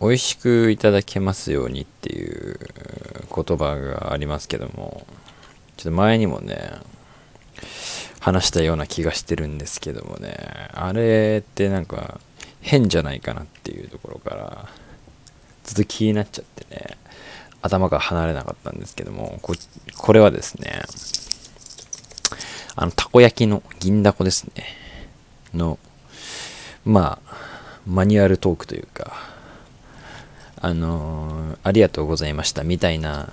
美味しくいただけますようにっていう言葉がありますけども、ちょっと前にもね、話したような気がしてるんですけどもね、あれってなんか変じゃないかなっていうところから、ずっと気になっちゃってね、頭が離れなかったんですけども、ここれはですね、あの、たこ焼きの銀だこですね。の、まあ、マニュアルトークというか、あのー、ありがとうございましたみたいな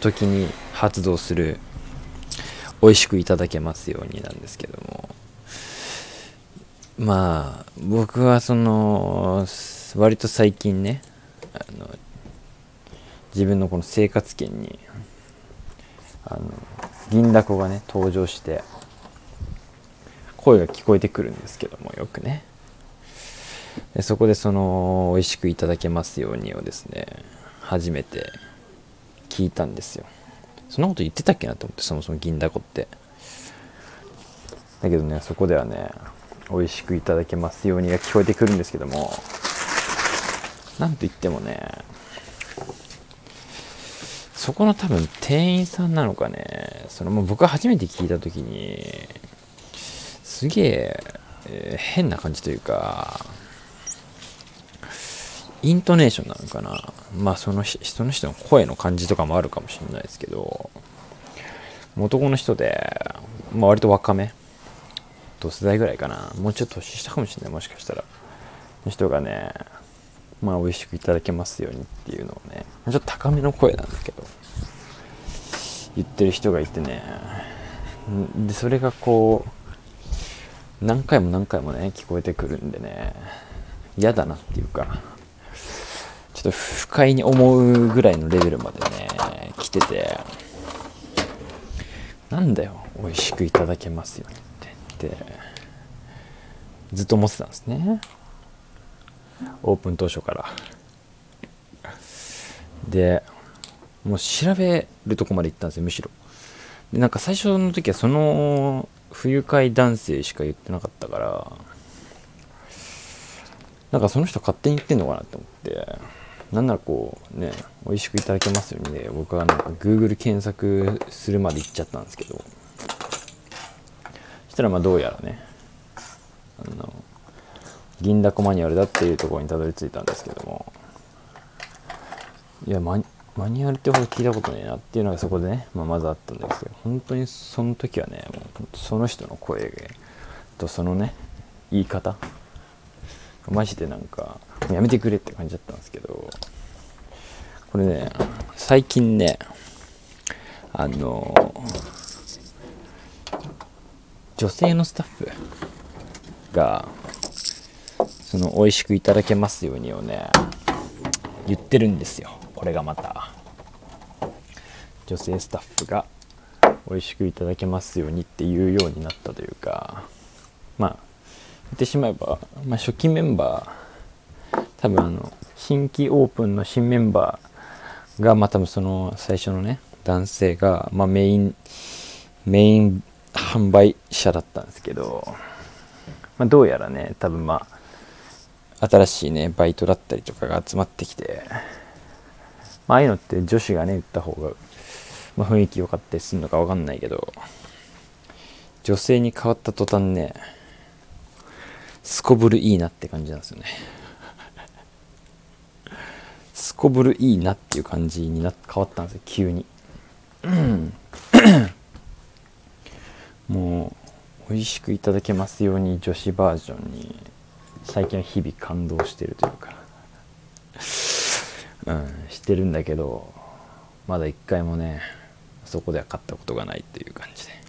時に発動する美味しくいただけますようになんですけども。まあ僕はその割と最近ねあの自分のこの生活圏にあの銀だこがね登場して声が聞こえてくるんですけどもよくね。そこでその美味しくいただけますようにをですね初めて聞いたんですよ。そんなこと言ってたっけなと思ってそもそも銀だこって。だけどねそこではね美味しくいただけますようにが聞こえてくるんですけどもなんと言ってもねそこの多分店員さんなのかねそのもう僕が初めて聞いた時にすげええー、変な感じというかイントネーションなのかな？まあその人の人の声の感じとかもあるかもしれないですけど男の人で、まあ、割と若め？同世代ぐらいかな？もうちょっと年下かもしれないもしかしたら。の人がねまあ美味しくいただけますようにっていうのをねちょっと高めの声なんだけど言ってる人がいてね。でそれがこう何回も何回もね聞こえてくるんでね嫌だなっていうか。ょっと不快に思うぐらいのレベルまでね、来てて、なんだよ、美味しくいただけますよってって、ずっと思ってたんですね。オープン当初から。で、もう調べるとこまで行ったんですよ、むしろ。で、なんか最初の時はその不愉快男性しか言ってなかったから、なんかその人勝手に言ってんのかなって思って、なんならこうね美味しくいただけますようにね僕はなんか Google 検索するまで行っちゃったんですけど。そしたらまあどうやらねあの銀だこマニュアルだっていうところにたどり着いたんですけども。いやマニュアルってほど聞いたことねえなっていうのがそこでね、まあ、まずあったんですけど本当にその時はねもうその人の声とそのね言い方。マジでなんかやめてくれって感じだったんですけどこれね最近ねあの女性のスタッフがその美味しくいただけますようにをね言ってるんですよ。これがまた。女性スタッフが美味しくいただけますようにっていうようになったというかまあ言ってしまえば、まあ、初期メンバー多分あの新規オープンの新メンバーがまあ多分その最初のね男性が、まあ、メインメイン販売者だったんですけど、まあ、どうやらね多分まあ新しいねバイトだったりとかが集まってきて、まああいうのって女子がね売った方が、まあ、雰囲気良かったりするのか分かんないけど女性に変わった途端ねすこぶるいいなって感じなんですよね。すこぶるいいなっていう感じにな変わったんですよ、急に。もう、美味しくいただけますように女子バージョンに、最近は日々感動してるというか、うん、してるんだけど、まだ一回もね、そこでは買ったことがないっていう感じで。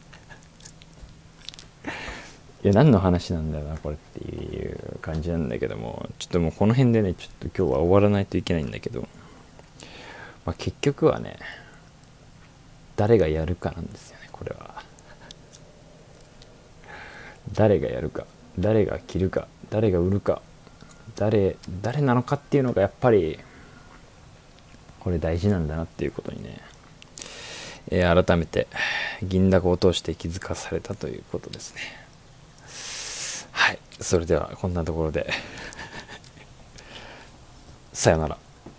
いや何の話なんだよなこれっていう感じなんだけどもちょっともうこの辺でねちょっと今日は終わらないといけないんだけど、まあ、結局はね誰がやるかなんですよねこれは。誰がやるか誰が着るか誰が売るか誰誰なのかっていうのがやっぱりこれ大事なんだなっていうことにね、えー、改めて銀だこを通して気づかされたということですね。それではこんなところで。さよなら。